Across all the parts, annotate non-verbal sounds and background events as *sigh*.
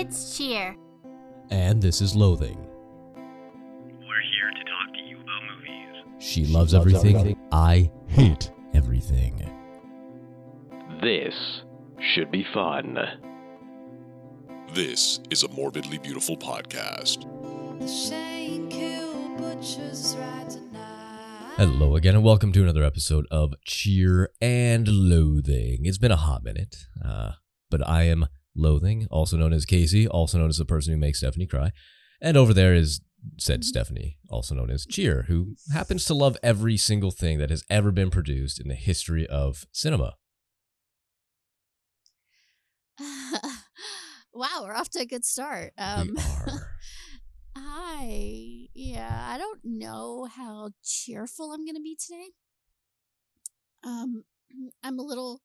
It's Cheer. And this is Loathing. We're here to talk to you about movies. She, loves, everything. I hate everything. This should be fun. This is a morbidly beautiful podcast. Hello again, and welcome to another episode of Cheer and Loathing. It's been a hot minute, uh, but I am Loathing, also known as Casey, also known as the person who makes Stephanie cry. And over there is said Stephanie, also known as Cheer, who happens to love every single thing that has ever been produced in the history of cinema. *laughs* wow, we're off to a good start. Um, we are. *laughs* hi. Yeah, I don't know how cheerful I'm going to be today. Um, *clears throat* I'm a little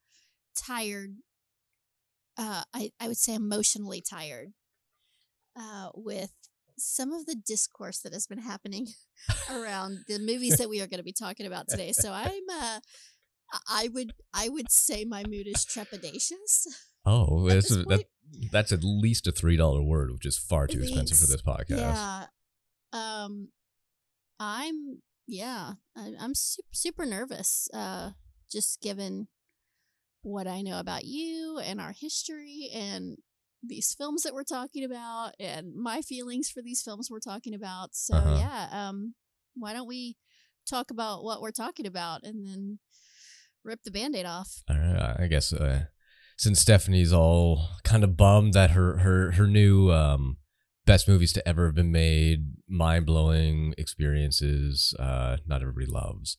tired. Uh, I, I would say emotionally tired uh, with some of the discourse that has been happening *laughs* around the movies that we are going to be talking about today. So *laughs* I'm, uh, I would, I would say my mood is trepidatious. *laughs* Oh, At this this is, that, that's at least a $3 word, which is far too expensive for this podcast. Yeah. Um, I'm yeah, I, I'm super super nervous. Uh, just given what I know about you and our history and these films that we're talking about and my feelings for these films we're talking about. So Uh-huh. yeah, um, why don't we talk about what we're talking about and then rip the band-aid off? Right, I guess uh, since Stephanie's all kind of bummed that her her her new um, best movies to ever have been made, mind blowing experiences, uh, not everybody loves.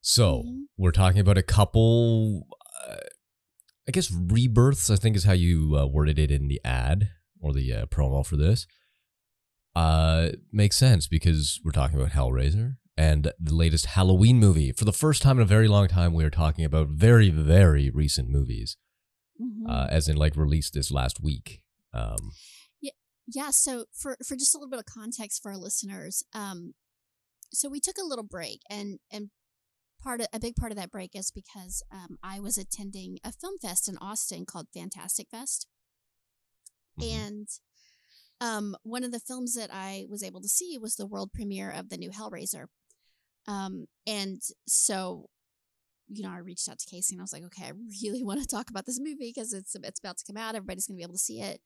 So Mhm. we're talking about a couple, I guess rebirths. I think is how you uh, worded it in the ad or the uh, promo for this. Uh, makes sense because we're talking about Hellraiser and the latest Halloween movie. For the first time in a very long time, we are talking about very, very recent movies, Mhm. uh, as in like released this last week. Um, Yeah, so for for just a little bit of context for our listeners, um, so we took a little break, and and part of a big part of that break is because um, I was attending a film fest in Austin called Fantastic Fest, mhm. and um, one of the films that I was able to see was the world premiere of the new Hellraiser, um, and so. You know, I reached out to Casey and I was like, "Okay, I really *laughs* want to talk about this movie because it's it's about to come out. Everybody's going to be able to see it."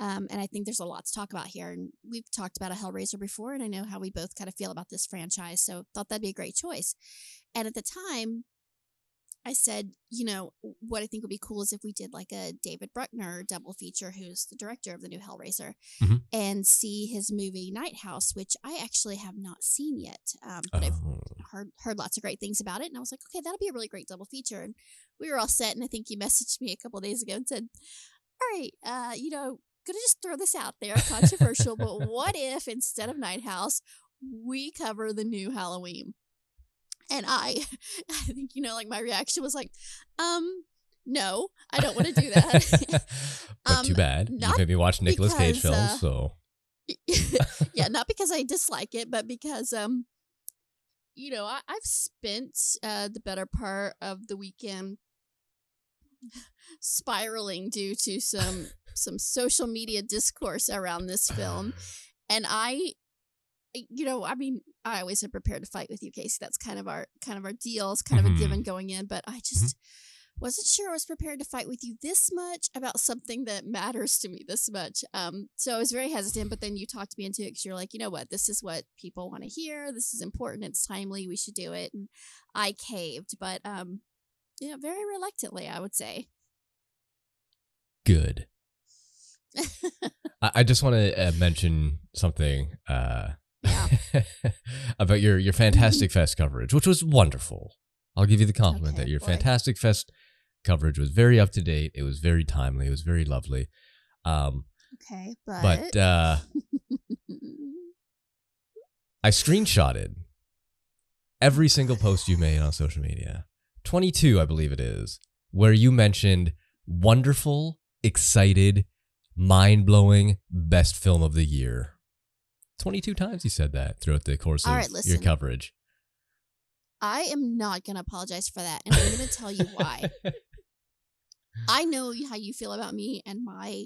Um, and I think there's a lot to talk about here. And we've talked about a Hellraiser before, and I know how we both kind of feel about this franchise. So thought that'd be a great choice. And at the time, I said, you know, what I think would be cool is if we did like a David Bruckner double feature, who's the director of the new Hellraiser, Mhm. and see his movie Night House, which I actually have not seen yet. Um, but I've Oh. heard heard lots of great things about it, and I was like, okay, that'll be a really great double feature. And we were all set, and I think you *laughs* messaged me a couple days ago and said, all right, uh, you know, gonna just throw this out there, controversial, but what if instead of Night House, we cover the new Halloween? And I, *laughs* I think you know, like my reaction was like, um, no, I don't want to do that. *laughs* but too Um, bad. You not made me watch Nicolas Cage films, uh, so *laughs* yeah, not because I dislike it, but because um, you know, I, I've spent uh the better part of the weekend spiraling due to some some social media discourse around this film, *sighs* and I, you know, I mean, I always am prepared to fight with you, Casey. That's kind of our kind of our deal. It's kind of Mhm. a given going in, but I just. Wasn't sure I was prepared to fight with you this much about something that matters to me this much. Um, so I was very hesitant, but then you talked me into it because you're like, you know what, this is what people want to hear. This is important. It's timely. We should do it. And I caved, but um, yeah, very reluctantly, I would say. good. *laughs* I, just want to uh, mention something uh, Yeah. *laughs* about your your Fantastic Fest coverage, which was wonderful. I'll give you the compliment Okay, that your boy. Fantastic Fest coverage was very up to date. It was very timely. It was very lovely. Um, Okay, but, but uh, I screenshotted every single post you made on social media. 22, I believe it is, where you mentioned wonderful, excited, mind blowing, best film of the year. 22 times you said that throughout the course of All right, your coverage. I am not going to apologize for that, and I'm going to tell you why. *laughs* I know how you feel about me and my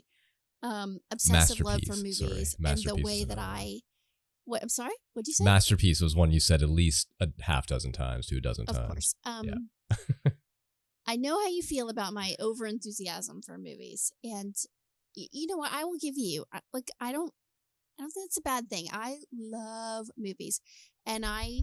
um obsessive love for Masterpiece, sorry. movies and the way that. I what I'm sorry? What'd you say? Masterpiece was one you said at least a half dozen times, two dozen of times. Of course. Um Yeah. I know how you feel about my over enthusiasm for movies and you know what? I will give you like I don't I don't think it's a bad thing. I love movies and I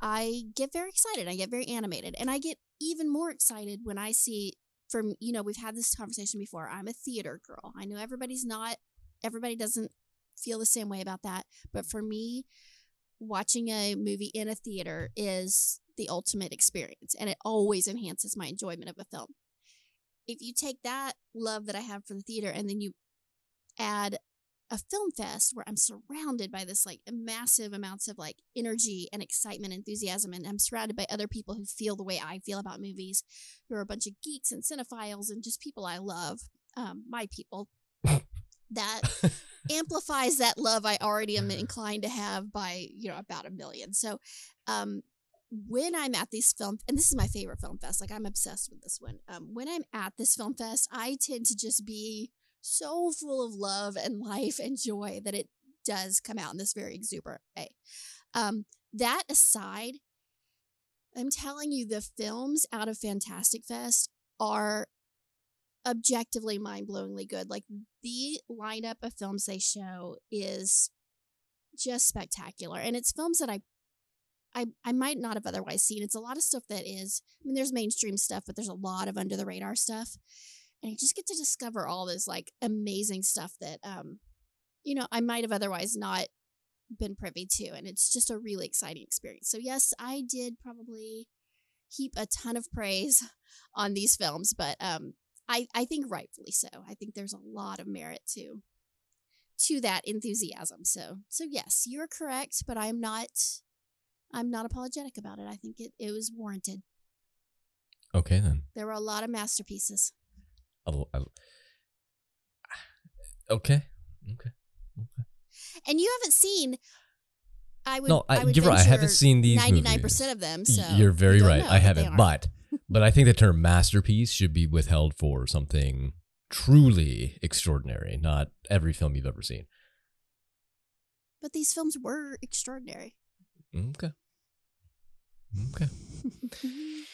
I get very excited. I get very animated and I get even more excited when I see from you know, we've had this conversation before. I'm a theater girl. I know everybody's not everybody doesn't feel the same way about that, but for me watching a movie in a theater is the ultimate experience and it always enhances my enjoyment of a film. If you take that love that I have for the theater and then you add a film fest where I'm surrounded by this like massive amounts of like energy and excitement, enthusiasm, and I'm surrounded by other people who feel the way I feel about movies, who are a bunch of geeks and cinephiles and just people I love, um, my people. *laughs* that amplifies that love I already am inclined to have by you know about a million. So, um, when I'm at these film, and this is my favorite film fest, like I'm obsessed with this one. Um, when I'm at this film fest, I tend to just be so full of love and life and joy that it does come out in this very exuberant way. Um, that aside, I'm telling you, the films out of Fantastic Fest are objectively mind-blowingly good. Like the lineup of films they show is just spectacular, and it's films that I. I, I might not have otherwise seen. It's a lot of stuff that is, I mean, there's mainstream stuff, but there's a lot of under the radar stuff. And you just get to discover all this like amazing stuff that, um, you know, I might have otherwise not been privy to. And it's just a really exciting experience. So, yes, I did probably heap a ton of praise *laughs* on these films, but um, I, I think rightfully so. I think there's a lot of merit to to that enthusiasm. So so yes, you're correct, but I'm not I'm not apologetic about it. I think it, it was warranted. Okay then. There were a lot of masterpieces. I'll- I'll- *sighs* okay. Okay. And you haven't seen I would no, I, would you're right. I haven't seen these 99% movies. of them. So you're very right. I haven't, but but I think the term masterpiece should be withheld for something truly extraordinary, not every film you've ever seen. but these films were extraordinary. Okay. Okay. *laughs*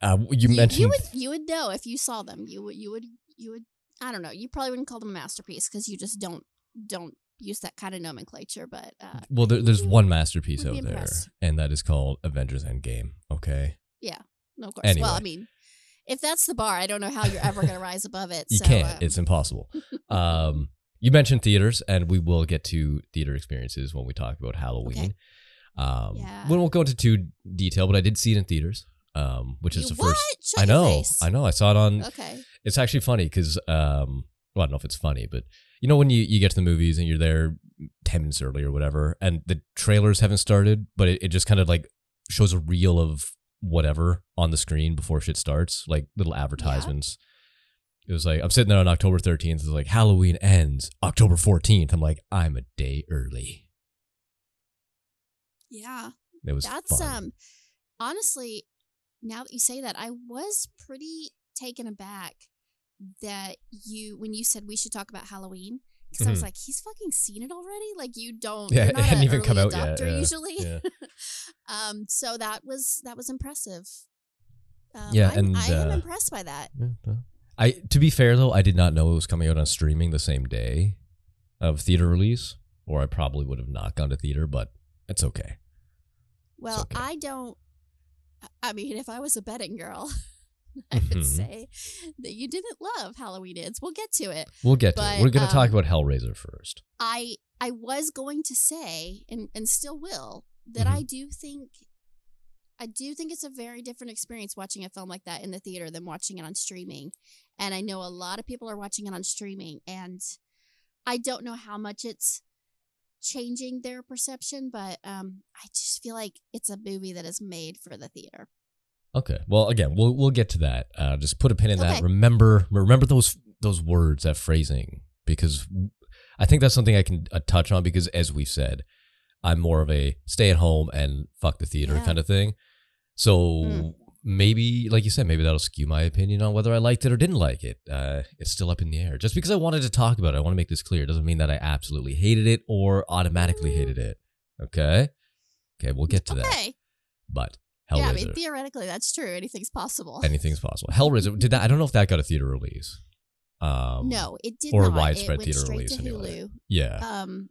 Uh, you, mentioned you would you would know if you saw them. You would you would you would I don't know. You probably wouldn't call them a masterpiece because you just don't don't use that kind of nomenclature. But uh, well, there, there's you one masterpiece out there, and that is called Avengers Endgame. Okay, Yeah. no, of course. Well, I mean, if that's the bar, I don't know how you're ever going to rise above it. *laughs* you so, can't. um, it's impossible. *laughs* um, you mentioned theaters, and we will get to theater experiences when we talk about Halloween. Um, Yeah. We won't go into too detail, but I did see it in theaters, um, which is you- the what? first. Shut I know, face. I know. I saw it on. Okay. It's actually funny because, um, well, I don't know if it's funny, but you know when you you get to the movies and you're there ten minutes early or whatever, and the trailers haven't started, but it, it just kind of like shows a reel of whatever on the screen before shit starts, like little advertisements. It was like I'm sitting there on October 13th. It's like Halloween ends October 14th. I'm like I'm a day early. Yeah. It was That's fun. um honestly, now that you say that, I was pretty taken aback that you when you said we should talk about Halloween because I was Mhm. like, he's fucking seen it already. Like you don't. Yeah, it hadn't even come out yet, yeah, Usually. yeah. *laughs* um. So that was that was impressive. Um, Yeah, I'm, and, I am uh, impressed by that. Yeah. I to be fair though, I did not know it was coming out on streaming the same day of theater release, or I probably would have not gone to theater. But it's okay. Well, okay. I don't. I mean, if I was a betting girl, *laughs* I would Mhm. say that you didn't love Halloween Ends. We'll get to it. We'll get to But, it. We're gonna talk um, about Hellraiser first. I I was going to say, and and still will, that Mhm. I do think. I do think it's a very different experience watching a film like that in the theater than watching it on streaming. And I know a lot of people are watching it on streaming, and I don't know how much it's changing their perception, but um, I just feel like it's a movie that is made for the theater. Okay. Well, again, we'll we'll get to that. Uh, just put a pin in that. Remember, remember those those words, that phrasing, because I think that's something I can uh, touch on. Because as we said, I'm more of a stay at home and fuck the theater Yeah. kind of thing. So Mm. Maybe, like you said, maybe that'll skew my opinion on whether I liked it or didn't like it. Uh, it's still up in the air. Just because I wanted to talk about it, I want to make this clear. It Doesn't mean that I absolutely hated it or automatically hated it. Okay. Okay, we'll get to that. okay. But Yeah, I mean, theoretically, that's true. Anything's possible. anything's possible. Hellraiser, did that? I don't know if that got a theater release. Um, no, it did or a not. widespread it went theater release to anyway. Hulu. Yeah. Um,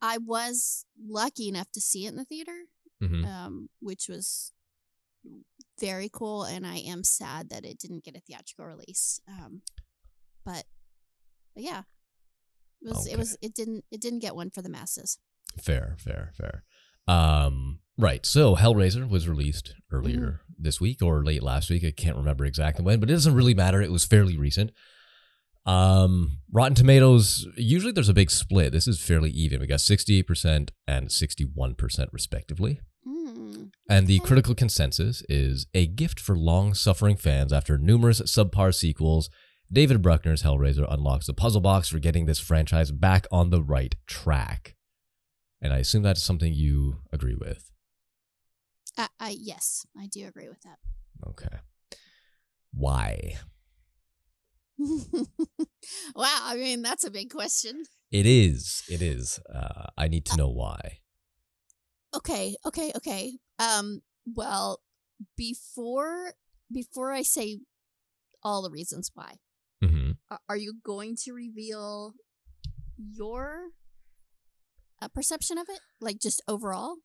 I was lucky enough to see it in the theater, hmm um, which was very cool, and I am sad that it didn't get a theatrical release. Um, but, but yeah, it was. Okay. It was. It didn't. It didn't get one for the masses. Fair, fair, fair. Um, right. So Hellraiser was released earlier Mm-hmm. this week or late last week. I can't remember exactly when, but it doesn't really matter. It was fairly recent. Um, Rotten Tomatoes, usually there's a big split. This is fairly even. We got 68% and 61% respectively. Mm. And the critical consensus is a gift for long suffering fans after numerous subpar sequels. David Bruckner's Hellraiser unlocks the puzzle box for getting this franchise back on the right track. And I assume that's something you agree with. I, I yes, I do agree with that. Okay. Why? *laughs* wow, I mean that's a big question. It is. It is. Uh, I need to know why. Okay, okay, okay. Um, well, before before I say all the reasons why, hmm are you going to reveal your uh, perception of it, like just overall?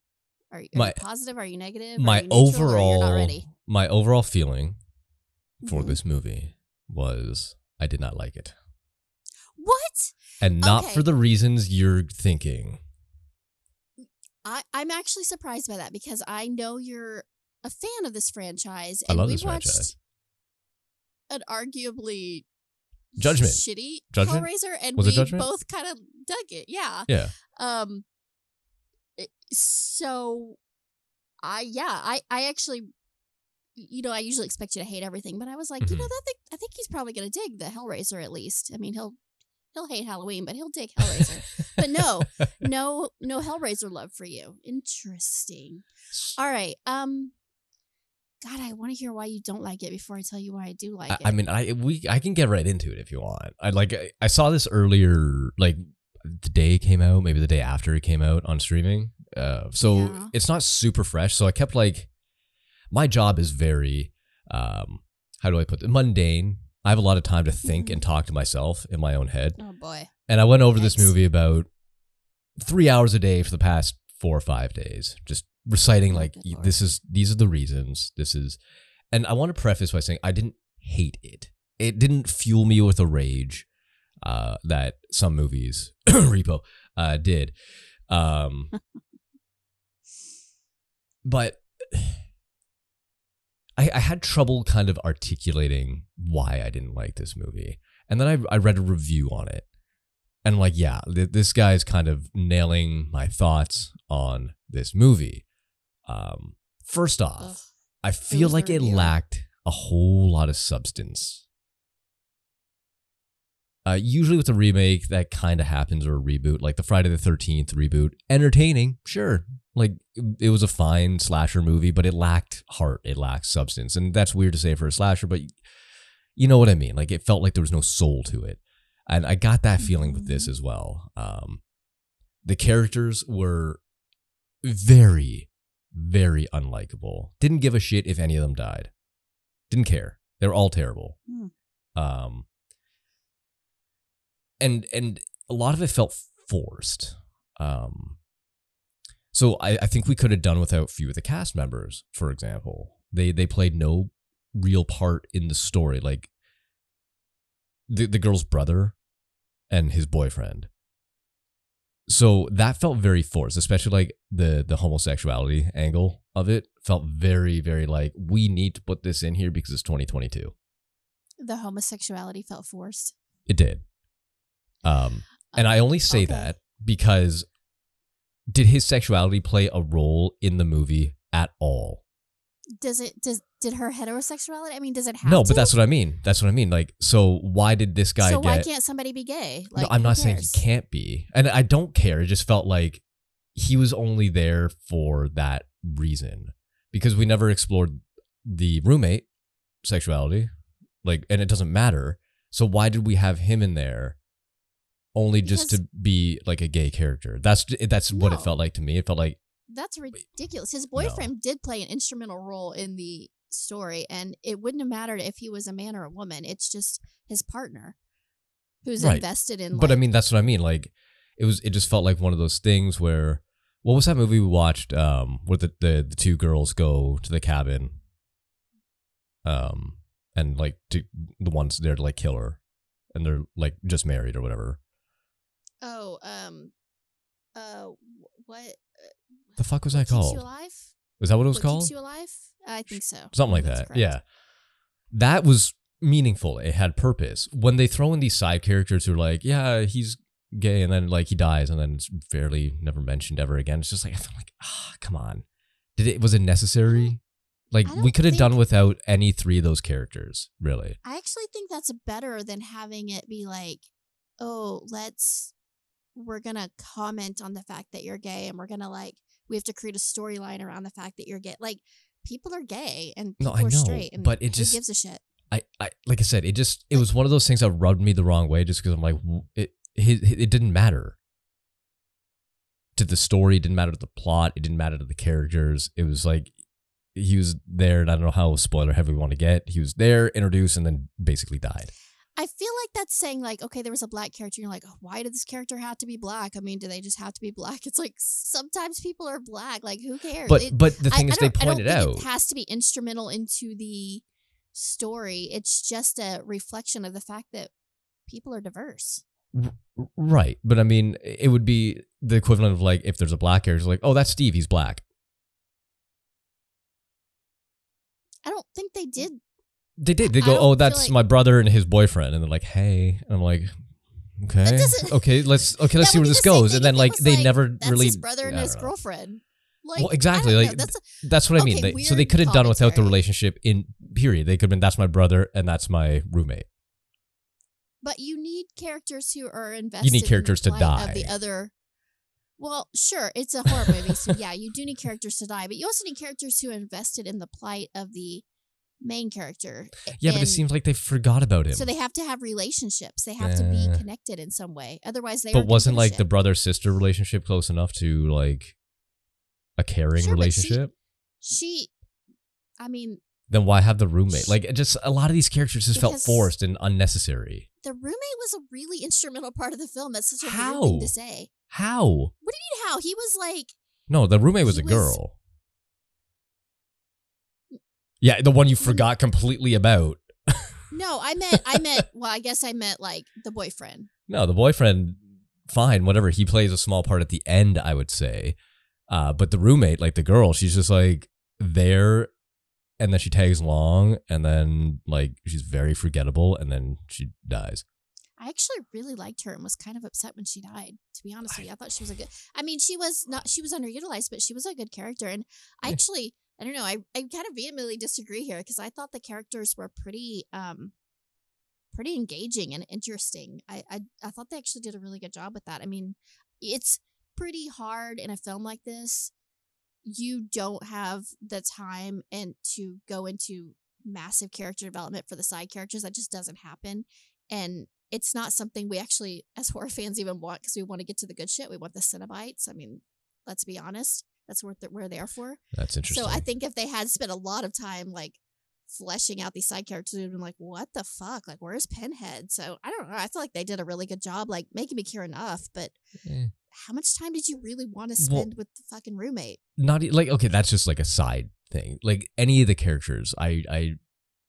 Are you, are My- you positive? Are you negative? My you neutral, or you're overall, my overall feeling for Mhm. this movie was I did not like it, What? and not Okay. for the reasons you're thinking. I I'm actually surprised by that because I know you're a fan of this franchise, I and love we this watched franchise. an arguably Judgment. shitty Judgment? Hellraiser, and Was we both kind of dug it. Yeah. Yeah. Um. So, I yeah I I actually, you know, I usually expect you to hate everything, but I was like, you know, Mhm. that thing, I think he's probably gonna dig the Hellraiser at least. I mean, he'll he'll hate Halloween, but he'll dig Hellraiser. but no, *laughs* no, no Hellraiser love for you. Interesting. All right. Um. God, I want to hear why you don't like it before I tell you why I do like I, it. I mean, I we I can get right into it if you want. I like I, I saw this earlier, like the day it came out, maybe the day after it came out on streaming. Uh, so Yeah. it's not super fresh. So I kept like, my job is very, um, how do I put it? Mundane. I have a lot of time to think and talk to myself in my own head. oh boy. And I went over this movie about three hours a day for the past four or five days, just reciting Oh, like good y- lord. this is these are the reasons. This is, and I want to preface by saying I didn't hate it. It didn't fuel me with a rage uh, that some movies, *clears throat* Repo, uh, did. Um, *laughs* but I, I had trouble kind of articulating why I didn't like this movie. And then I, I read a review on it. And I'm like, yeah, th- this guy is kind of nailing my thoughts on this movie. Um, first off, Ugh. I feel like it lacked a whole lot of substance. Uh, usually with a remake, that kind of happens or a reboot, like the Friday the Thirteenth reboot. Entertaining, sure. Like it was a fine slasher movie, but it lacked heart. It lacked substance, and that's weird to say for a slasher, but you know what I mean. Like it felt like there was no soul to it, and I got that feeling with this as well. Um, the characters were very, very unlikable. Didn't give a shit if any of them died. Didn't care. They were all terrible. Hmm. Um, and and a lot of it felt forced. Um, so I, I think we could have done without a few of the cast members, for example. They they played no real part in the story. Like the the girl's brother and his boyfriend. So that felt very forced, especially like the the homosexuality angle of it felt very very like we need to put this in here because it's 2022. The homosexuality felt forced. It did. Um, and I only say Okay. that because did his sexuality play a role in the movie at all? Does it? Does did her heterosexuality? I mean, does it have? No, to? but that's what I mean. That's what I mean. Like, so why did this guy so why can't somebody be gay? no, Like, I'm who not saying he can't be, and I don't care. It just felt like he was only there for that reason because we never explored the roommate sexuality, like, and it doesn't matter. So why did we have him in there? Only just Because- to be like a gay character. That's that's what it No. felt like to me. It felt like That's ridiculous. His boyfriend did play an instrumental role in the story, and it wouldn't have mattered if he was a man or a woman. It's just his partner who's Right. invested in. but I like- mean that's what I mean. Like it was it just felt like one of those things where what was that movie we watched um where the, the, the two girls go to the cabin um and like to, the ones there to like kill her and they're like just married or whatever. Oh, um, uh, what? The fuck was what that called? you alive? Was that what it was what called? Keeps you alive? I think so. Something like that. correct. Yeah. That was meaningful. It had purpose. When they throw in these side characters who are like, yeah, he's gay, and then like he dies, and then it's barely never mentioned ever again. It's just like *laughs* I feel like, ah, come on. Did it was it necessary? Like we could have done without any three of those characters, really. I actually think that's better than having it be like, oh, let's we're gonna comment on the fact that you're gay, and we're gonna like we have to create a storyline around the fact that you're gay. Like people are gay and No, people I are know, straight, and but it who just- gives a shit. I, I like I said, it just it was one of those things that rubbed me the wrong way, just because I'm like, it, it it didn't matter to the story, it didn't matter to the plot, it didn't matter to the characters. It was like he was there, and I don't know how spoiler heavy we want to get. He was there, introduced, and then basically died. I feel like that's saying like, okay, there was a black character. You're like, oh, why did this character have to be black? I mean, do they just have to be black? It's like sometimes people are black. Like, who cares? But It- but the thing I is, they I don't pointed out. it has to be instrumental into the story. It's just a reflection of the fact that people are diverse. Right, but I mean, it would be the equivalent of like if there's a black character, like, oh, that's Steve, he's black. I don't think they mm. did. They did. They go, oh, that's like- my brother and his boyfriend, and they're like, hey, and I'm like, okay, okay, let's okay, let's see where this goes, and then like they like, never really. his brother and his know. girlfriend. Like, well, exactly. Like that's a, that's what I mean. okay, They, so they could have done without the relationship in period. They could have been that's my brother and that's my roommate. but you need characters who are invested. in the characters to die. Of the other. Well, sure, it's a horror movie, so yeah, you do need characters to die, but you also need characters who are invested in the plight of the main character. Yeah, but it seems like they forgot about him. So they have to have relationships. They have to be Eh. connected in some way. Otherwise, they. but wasn't like the brother sister relationship close enough to like a caring Sure, but she- relationship? She, I mean, then why have the roommate? Like, it just a lot of these characters just felt forced and unnecessary. the roommate was a really instrumental part of the film. That's such a How? weird thing to say. How? What do you mean? How he was like? No, the roommate was a was- girl. Yeah, the one you forgot completely about. *laughs* No, I meant. I meant. Well, I guess I meant like the boyfriend. No, the boyfriend, fine, whatever. He plays a small part at the end, I would say. Uh, but the roommate, like the girl, she's just like there, and then she tags along, and then like she's very forgettable, and then she dies. I actually really liked her and was kind of upset when she died. To be honest with you, I thought she was a good. I mean, she was not. She was underutilized, but she was a good character. And I actually, I don't know. I I kind of vehemently disagree here because I thought the characters were pretty um pretty engaging and interesting. I, I I thought they actually did a really good job with that. I mean, it's pretty hard in a film like this. You don't have the time and to go into massive character development for the side characters. That just doesn't happen. And it's not something we actually, as horror *laughs* fans, even want because we want to get to the good shit. We want the Cenobites. I mean, let's be honest. That's what they're, we're there for. That's interesting. So I think if they had spent a lot of time like fleshing out these side characters, we'd been like, what the fuck? Like, where's Pinhead? So I don't know. I feel like they did a really good job, like making me care enough. But Eh. how much time did you really want to Well- spend with the fucking roommate? not like okay that's just like a side thing like any of the characters i i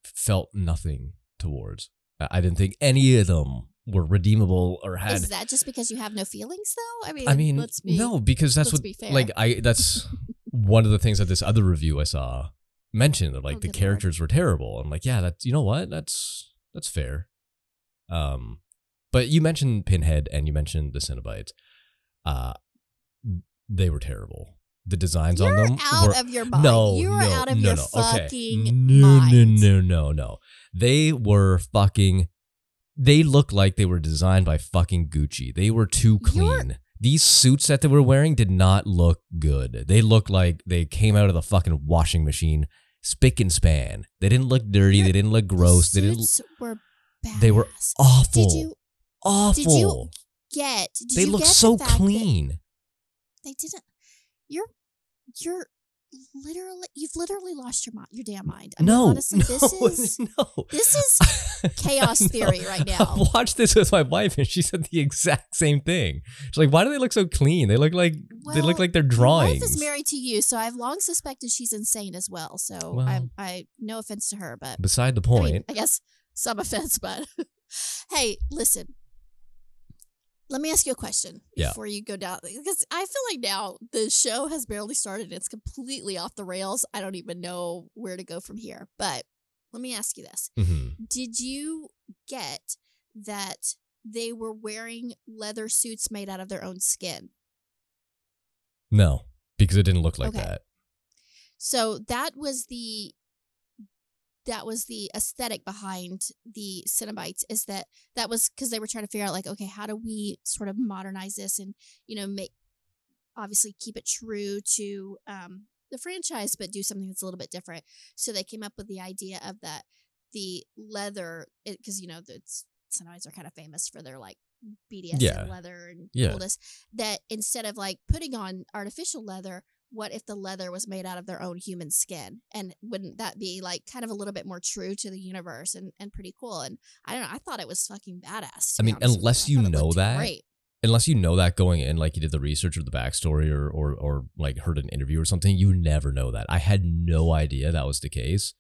felt nothing towards I didn't think any of them were redeemable or had Is that just because you have no feelings, though? I mean, i mean let's be, no because that's what be like i that's *laughs* one of the things that this other review i saw mentioned that like Oh, the good lord. characters were terrible i'm like yeah that's you know what that's that's fair um but you mentioned pinhead and you mentioned the Cenobites. uh they were terrible the designs You're on them out were of your mind. no, you are no, out of no, your no. fucking okay. no, mind. No, no, no, no. They were fucking. They look like they were designed by fucking Gucci. They were too You're- clean. These suits that they were wearing did not look good. They looked like they came out of the fucking washing machine spick and span. They didn't look dirty. They didn't look gross. The They didn't. were badass. They were awful. Did you awful. you get? Did they you look so clean. They didn't. You're you're literally you've literally lost your mind, your damn mind. I mean, no, honestly, *laughs* *laughs* no, this is *laughs* no. this is chaos No. theory right now. I watched this with my wife, and she said the exact same thing. She's like, "Why do they look so clean? They look like they look like they're My drawings." wife is married to you, so I've long suspected she's insane as well. So I, Well- I, no offense to her, but Beside the I, mean, point, I guess some offense. But hey, listen, let me ask you a question Yeah. before you go down, because I feel like now the show has barely started. It's completely off the rails. I don't even know where to go from here. But let me ask you this: Mhm. Did you get that they were wearing leather suits made out of their own skin? no, because it didn't look like Okay. that. So that was the that was the aesthetic behind the Cenobites is that that was because they were trying to figure out like okay how do we sort of modernize this and you know make obviously keep it true to um, the franchise but do something that's a little bit different. So they came up with the idea of that the leather because you know the Cenobites are kind of famous for their like BDSM Yeah. leather and Yeah. coolness that instead of like putting on artificial leather what if the leather was made out of their own human skin and wouldn't that be like kind of a little bit more true to the universe and, and pretty cool and i don't know i thought it was fucking badass I mean, unless you know that, great. Unless you know that going in, like you did the research or the backstory, or or or like heard an interview or something, you never know that. I had no idea that was the case,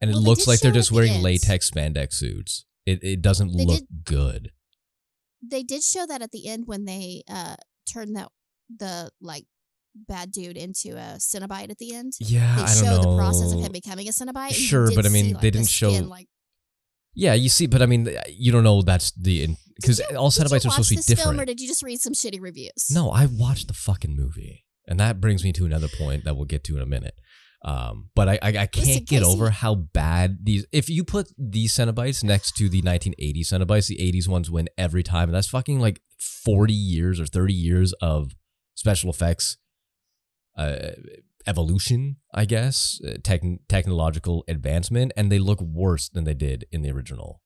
and it Well, looks like they're just wearing end. latex spandex suits. It it doesn't They look did- good. they did show that at the end when they uh turned that the like bad dude into a Cenobite at the end Yeah, they I don't showed know. the process of him becoming a Cenobite Sure, but I mean, see, they like, the didn't show- skin, like Yeah, you see, but I mean, you don't know that's the because all Cenobites are supposed to be this film, different. or did you just read some shitty reviews No, I watched the fucking movie, and that brings me to another point that we'll get to in a minute. Um, but I I, I can't Listen, get over how bad these. If you put these Cenobites next to the 1980 Cenobites, the 80s ones win every time. And that's fucking like 40 years or 30 years of special effects uh, evolution, I guess, uh, tech, technological advancement, and they look worse than they did in the original.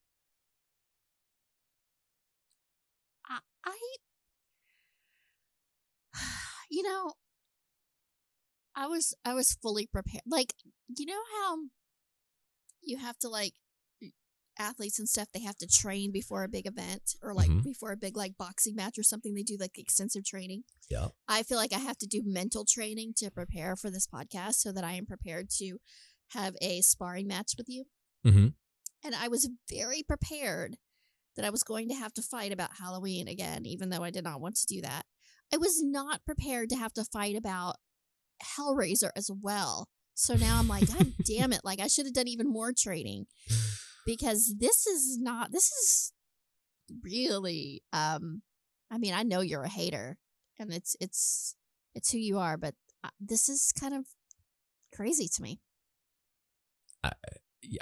I, I *sighs* you know i was i was fully prepared like you know how you have to like athletes and stuff they have to train before a big event or like Mhm. before a big like boxing match or something they do like extensive training Yeah. i feel like i have to do mental training to prepare for this podcast so that i am prepared to have a sparring match with you Mm-hmm. and I was very prepared that I was going to have to fight about Halloween again, even though I did not want to do that. I was not prepared to have to fight about Hellraiser as well. So now I'm like, *laughs* God damn it. Like, I should have done even more training because this is not, this is really, um, I mean, I know you're a hater and it's, it's, it's who you are, but uh, this is kind of crazy to me. I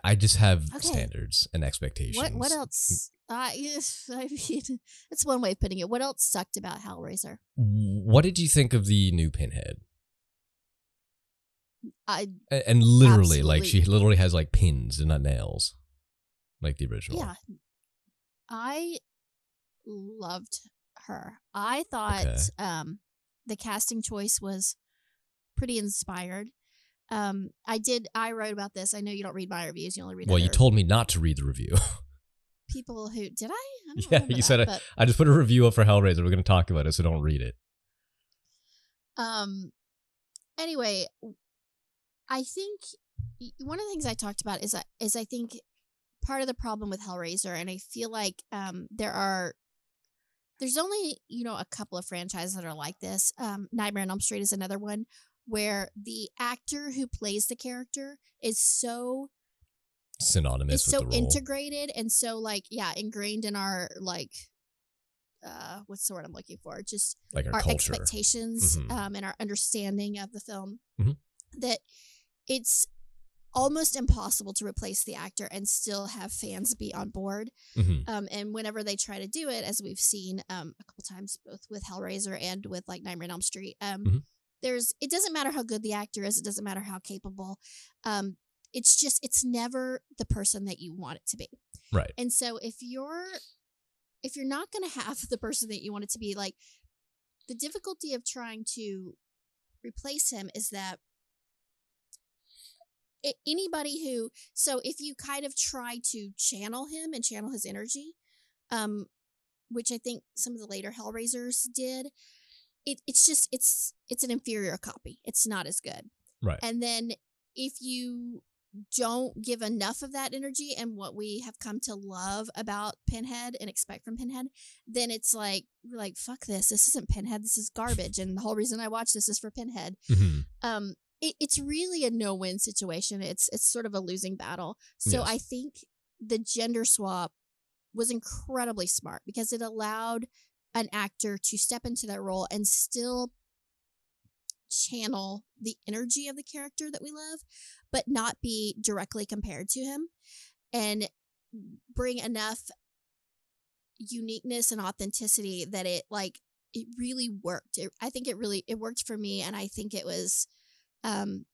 I just have Okay. standards and expectations. What what else? I *laughs* I mean, it's one way of putting it. What else sucked about Hellraiser? What did you think of the new Pinhead? I And literally, like she literally has like pins and not nails, like the original. yeah, I loved her. I thought Okay. um the casting choice was pretty inspired. Um, I did. I wrote about this. I know you don't read my reviews. You only read. Well, you told me not to read the review. *laughs* people who did I? I Yeah, you said it. I just put a review up for Hellraiser. We're going to talk about it, so don't read it. um. Anyway, I think one of the things I talked about is I- is I think part of the problem with Hellraiser, and I feel like um there are there's only you know a couple of franchises that are like this. Um, Nightmare on Elm Street is another one where the actor who plays the character is so Synonymous is with so integrated and so like yeah ingrained in our like uh what's the word I'm looking for just like our, our expectations Mhm. um, and our understanding of the film Mhm. that it's almost impossible to replace the actor and still have fans be on board Mhm. um, and whenever they try to do it as we've seen um, a couple times both with hellraiser and with like nightmare on elm street um, Mhm. there's it doesn't matter how good the actor is it doesn't matter how capable um, it's just it's never the person that you want it to be. Right. And so if you're if you're not going to have the person that you want it to be like the difficulty of trying to replace him is that anybody who so if you kind of try to channel him and channel his energy um which i think some of the later hellraisers did it, it's just it's it's an inferior copy. It's not as good. Right. and then if you don't give enough of that energy and what we have come to love about pinhead and expect from pinhead then it's like we're like fuck this. This isn't pinhead. This is garbage. And the whole reason i watch this is for pinhead. Mhm. um it, it's really a no-win situation it's it's sort of a losing battle so Yes. i think the gender swap was incredibly smart because it allowed an actor to step into that role and still channel the energy of the character that we love but not be directly compared to him and bring enough uniqueness and authenticity that it like it really worked it, i think it really it worked for me and i think it was um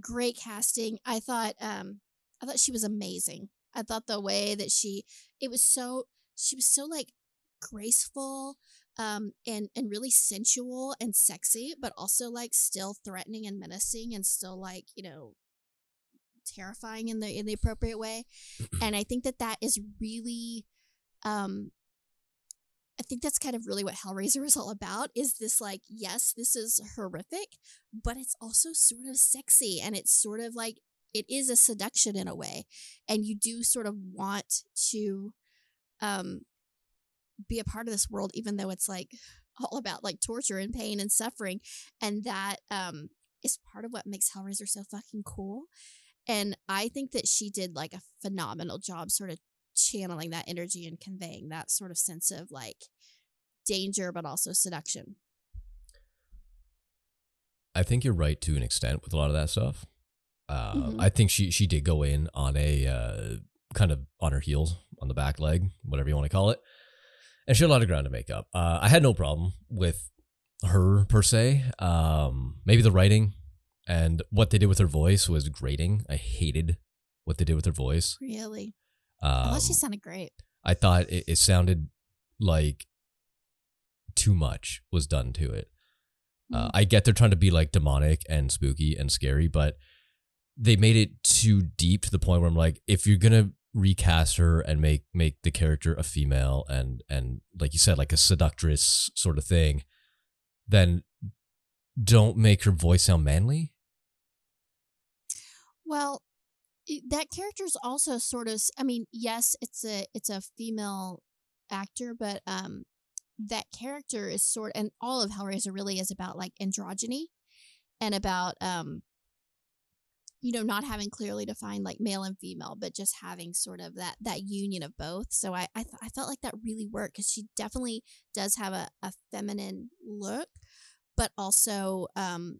great casting. I thought um i thought she was amazing. I thought the way that she it was so she was so like graceful um and and really sensual and sexy but also like still threatening and menacing and still like you know terrifying in the in the appropriate way. *clears throat* And i think that that is really um I think that's kind of really what Hellraiser is all about is this like yes this is horrific but it's also sort of sexy and it's sort of like it is a seduction in a way and you do sort of want to um be a part of this world even though it's like *laughs* all about like torture and pain and suffering and that um is part of what makes Hellraiser so fucking cool and I think that she did like a phenomenal job sort of channeling that energy and conveying that sort of sense of like danger but also seduction. I think you're right to an extent with a lot of that stuff. Uh, Mhm. I think she she did go in on a uh, kind of on her heels on the back leg, whatever you want to call it, and she had a lot of ground to make up. Uh, I had no problem with her per se. Um, maybe the writing and what they did with her voice was grating. I hated what they did with her voice. Really? Um, thought she sounded great. I thought it, it sounded like too much was done to it. Uh, Mm. I get they're trying to be like demonic and spooky and scary, but they made it too deep to the point where I'm like, if you're gonna recast her and make make the character a female and and like you said, like a seductress sort of thing, then don't make her voice sound manly. Well, that character's also sort of i mean, yes, it's a it's a female actor, but um that character is sort and all of Hellraiser really is about like androgyny and about um you know not having clearly defined like male and female but just having sort of that that union of both. So i i, th- I felt like that really worked because she definitely does have a, a feminine look but also um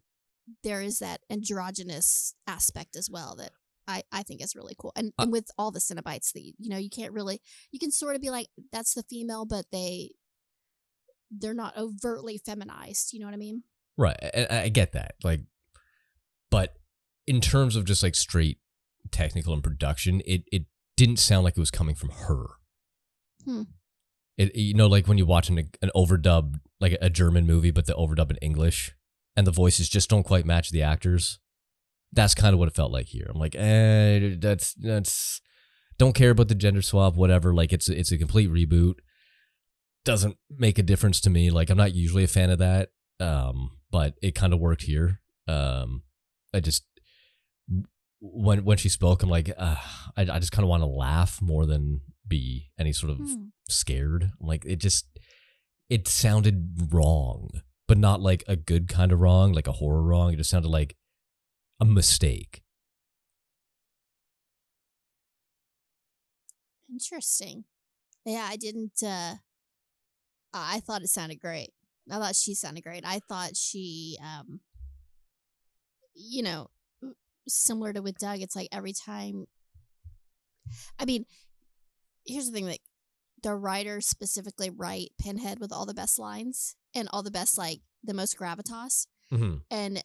there is that androgynous aspect as well that I, I think is really cool. And, Uh, and with all the Cenobites, the you know, you can't really you can sort of be like, that's the female, but they they're not overtly feminized. You know what I mean? Right. I I get that. Like, but in terms of just like straight technical and production, it it didn't sound like it was coming from her. Hmm. It you know like when you watch an an overdub like a German movie, but the overdub in English, and the voices just don't quite match the actors. That's kind of what it felt like here. I'm like, eh, that's that's don't care about the gender swap, whatever. Like it's it's a complete reboot. Doesn't make a difference to me. Like I'm not usually a fan of that um, but it kind of worked here. Um, I just when when she spoke, I'm like, uh, I I just kind of want to laugh more than be any sort of Hmm. scared. I'm like it just it sounded wrong, but not like a good kind of wrong, like a horror wrong. It just sounded like a mistake. Interesting. Yeah, I didn't uh I thought it sounded great. I thought she sounded great. I thought she um you know, similar to with Doug, it's like every time I mean, here's the thing that the writers specifically write Pinhead with all the best lines and all the best like the most gravitas. Mm-hmm. And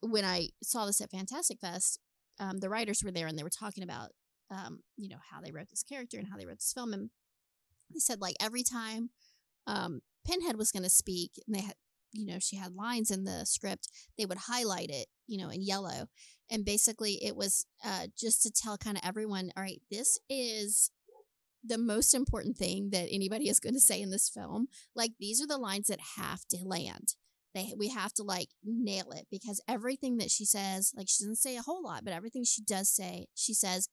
When I saw this at Fantastic Fest, um, the writers were there and they were talking about um, you know how they wrote this character and how they wrote this film and they said like every time um, pinhead was going to speak and they had you know she had lines in the script they would highlight it you know in yellow and basically it was uh, just to tell kind of everyone all right this is the most important thing that anybody is going to say in this film. Like these are the lines that have to land they we have to like nail it because everything that she says like she doesn't say a whole lot but everything she does say she says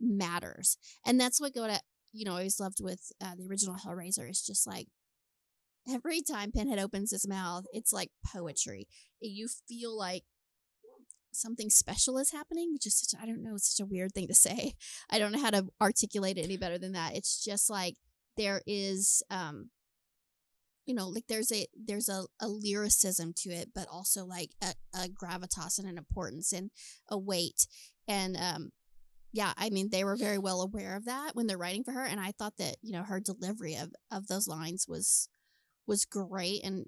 matters. And that's what go to you know always loved with uh, the original hellraiser is just like every time pinhead opens his mouth it's like poetry. You feel like something special is happening which is such i don't know it's such a weird thing to say. *laughs* I don't know how to articulate it any better than that. It's just like there is um you know like there's a there's a, a lyricism to it but also like a, a gravitas and an importance and a weight and um yeah i mean they were very well aware of that when they're writing for her and i thought that you know her delivery of of those lines was was great and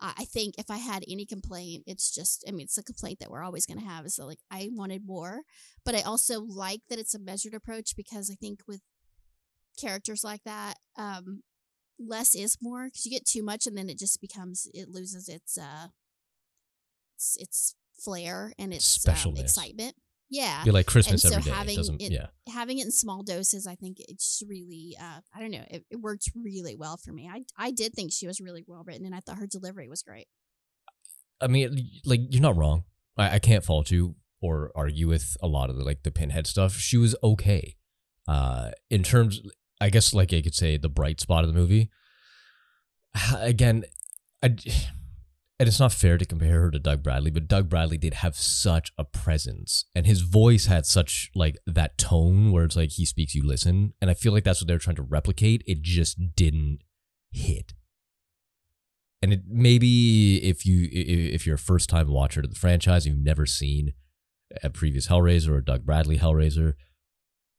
I I think if I had any complaint, it's just, I mean, it's a complaint that we're always going to have is that, like, I wanted more. But I also like that it's a measured approach because I think with characters like that, um, less is more because you get too much and then it just becomes, it loses its, uh, its, its flair and its um, Specialness. excitement. Yeah. Be like Christmas and so every day. Having doesn't. it- yeah. having it in small doses, I think it's really, uh, I don't know, it, it worked really well for me. I, I did think she was really well written and I thought her delivery was great. I mean, like you're not wrong. I, I can't fault you or argue with a lot of the like the pinhead stuff. She was okay. Uh, in terms, I guess like I could say the bright spot of the movie. *sighs* Again, I, *sighs* and it's not fair to compare her to Doug Bradley, but Doug Bradley did have such a presence, and his voice had such like that tone where it's like he speaks, you listen, and I feel like that's what they're trying to replicate. It just didn't hit and it maybe if you if you're a first time watcher to the franchise you've never seen a previous hellraiser or doug bradley hellraiser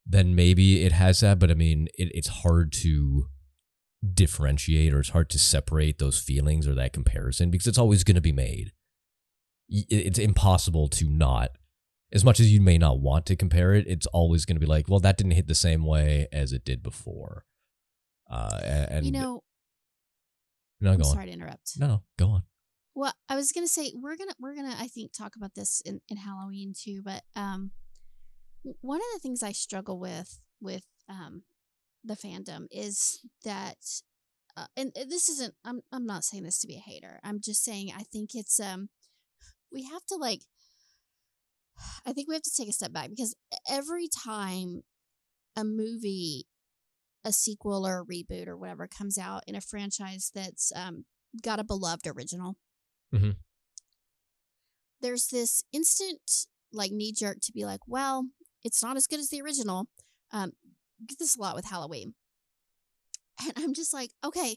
then maybe it has that but i mean it, it's hard to differentiate or it's hard to separate those feelings or that comparison because it's always going to be made. It's impossible to not as much as you may not want to compare it it's always going to be like well that didn't hit the same way as it did before. Uh and you know, no I'm go on. sorry to interrupt. no no go on. Well, I was gonna say we're gonna we're gonna I think talk about this in, in Halloween too, but um, one of the things I struggle with with um the fandom is that, uh, and this isn't I'm I'm not saying this to be a hater. I'm just saying I think it's um we have to like I think we have to take a step back because every time a movie a sequel or a reboot or whatever comes out in a franchise that's um got a beloved original Mhm. there's this instant like knee jerk to be like well it's not as good as the original um get this a lot with halloween. And i'm just like okay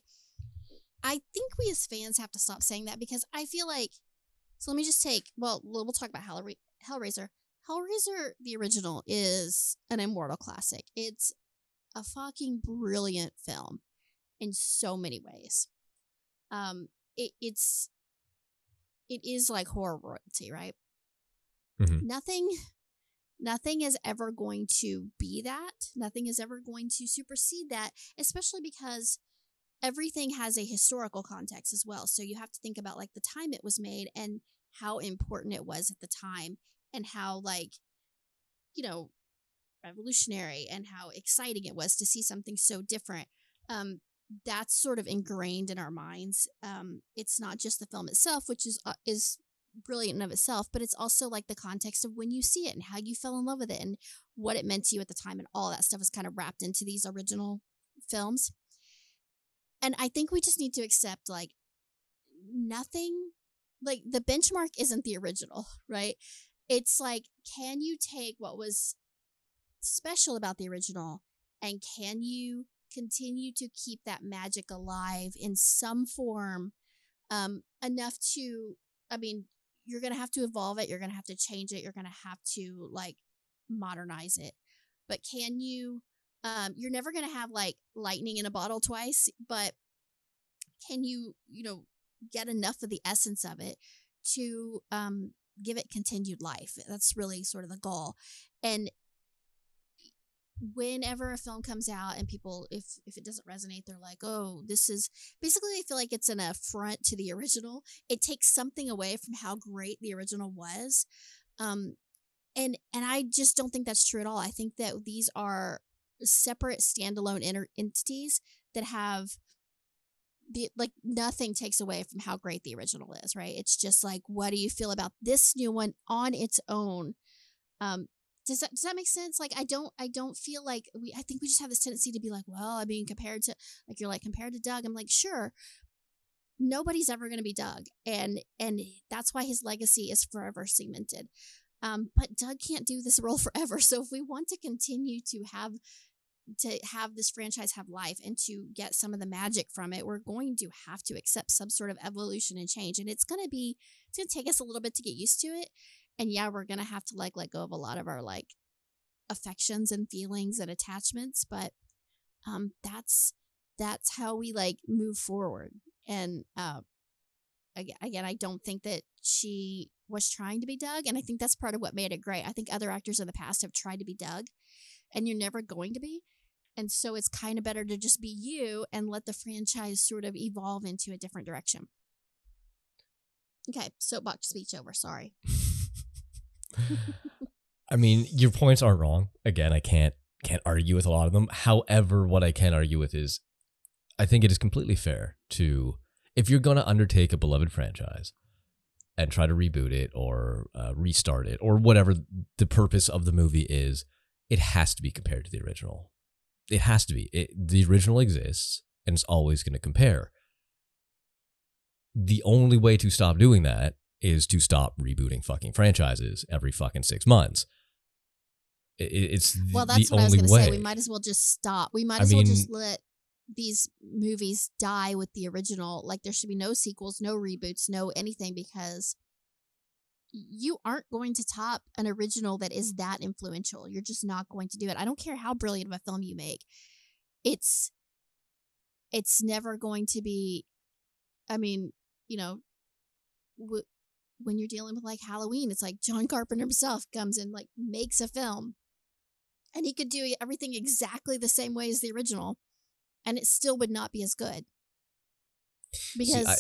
i think we as fans have to stop saying that because i feel like so let me just take well we'll we'll talk about Hellra- hellraiser. Hellraiser the original is an immortal classic. It's a fucking brilliant film in so many ways. Um it, it's it is like horror royalty right? Mhm. nothing nothing is ever going to be that. Nothing is ever going to supersede that especially because everything has a historical context as well. So you have to think about like the time it was made and how important it was at the time and how like you know revolutionary and how exciting it was to see something so different. Um that's sort of ingrained in our minds. Um it's not just the film itself which is uh, is brilliant in of itself but it's also like the context of when you see it and how you fell in love with it and what it meant to you at the time and all that stuff is kind of wrapped into these original films. And i think we just need to accept like nothing like the benchmark isn't the original *laughs* right? It's like can you take what was special about the original and can you continue to keep that magic alive in some form um enough to i mean you're gonna have to evolve it you're gonna have to change it you're gonna have to like modernize it but can you um you're never gonna have like lightning in a bottle twice but can you you know get enough of the essence of it to um give it continued life. That's really sort of the goal. And whenever a film comes out and people if if it doesn't resonate they're like oh this is basically i feel like it's an affront to the original. It takes something away from how great the original was um and and i just don't think that's true at all. I think that these are separate standalone inter- entities that have the like nothing takes away from how great the original is right? It's just like what do you feel about this new one on its own? Um does that does that make sense? Like i don't i don't feel like we i think we just have this tendency to be like well i mean compared to like you're like compared to doug i'm like sure nobody's ever going to be doug and and that's why his legacy is forever cemented. Um but doug can't do this role *laughs* forever so if we want to continue to have to have this franchise have life and to get some of the magic from it we're going to have to accept some sort of evolution and change and it's going to be it's going to take us a little bit to get used to it and yeah we're gonna have to like let go of a lot of our like affections and feelings and attachments but um that's that's how we like move forward and uh again, again i don't think that she was trying to be doug and i think that's part of what made it great. I think other actors in the past have tried to be doug and you're never going to be and so it's kind of better to just be you and let the franchise sort of evolve into a different direction. Okay soapbox speech over sorry *laughs* I mean, your points aren't wrong. Again, I can't can't argue with a lot of them. However, what I can argue with is I think it is completely fair to if you're going to undertake a beloved franchise and try to reboot it or uh, restart it or whatever the purpose of the movie is, it has to be compared to the original. It has to be. It, the original exists and it's always going to compare. The only way to stop doing that is to stop rebooting fucking franchises every fucking six months. It's well, the that's what I was only going to way. say. We might as well just stop. We might I as well mean- just let these movies die with the original. Like there should be no sequels, no reboots, no anything because you aren't going to top an original that is that influential. You're just not going to do it. I don't care how brilliant of a film you make. It's it's never going to be I mean, you know, w- when you're dealing with like Halloween, it's like John Carpenter himself comes and like makes a film and he could do everything exactly the same way as the original and it still would not be as good because I-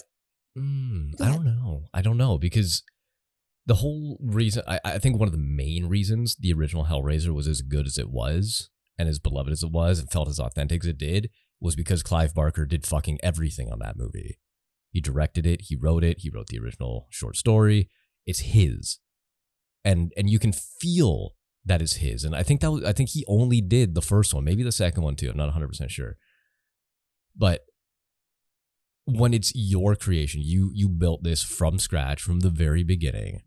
Mm, I don't know. I don't know because the whole reason I, I think one of the main reasons the original Hellraiser was as good as it was and as beloved as it was and felt as authentic as it did was because Clive Barker did fucking everything on that movie. He directed it, he wrote it, he wrote the original short story. It's his. And and you can feel that is his. And I think that was, I think he only did the first one, maybe the second one too. I'm not 100% sure. But when it's your creation, you you built this from scratch from the very beginning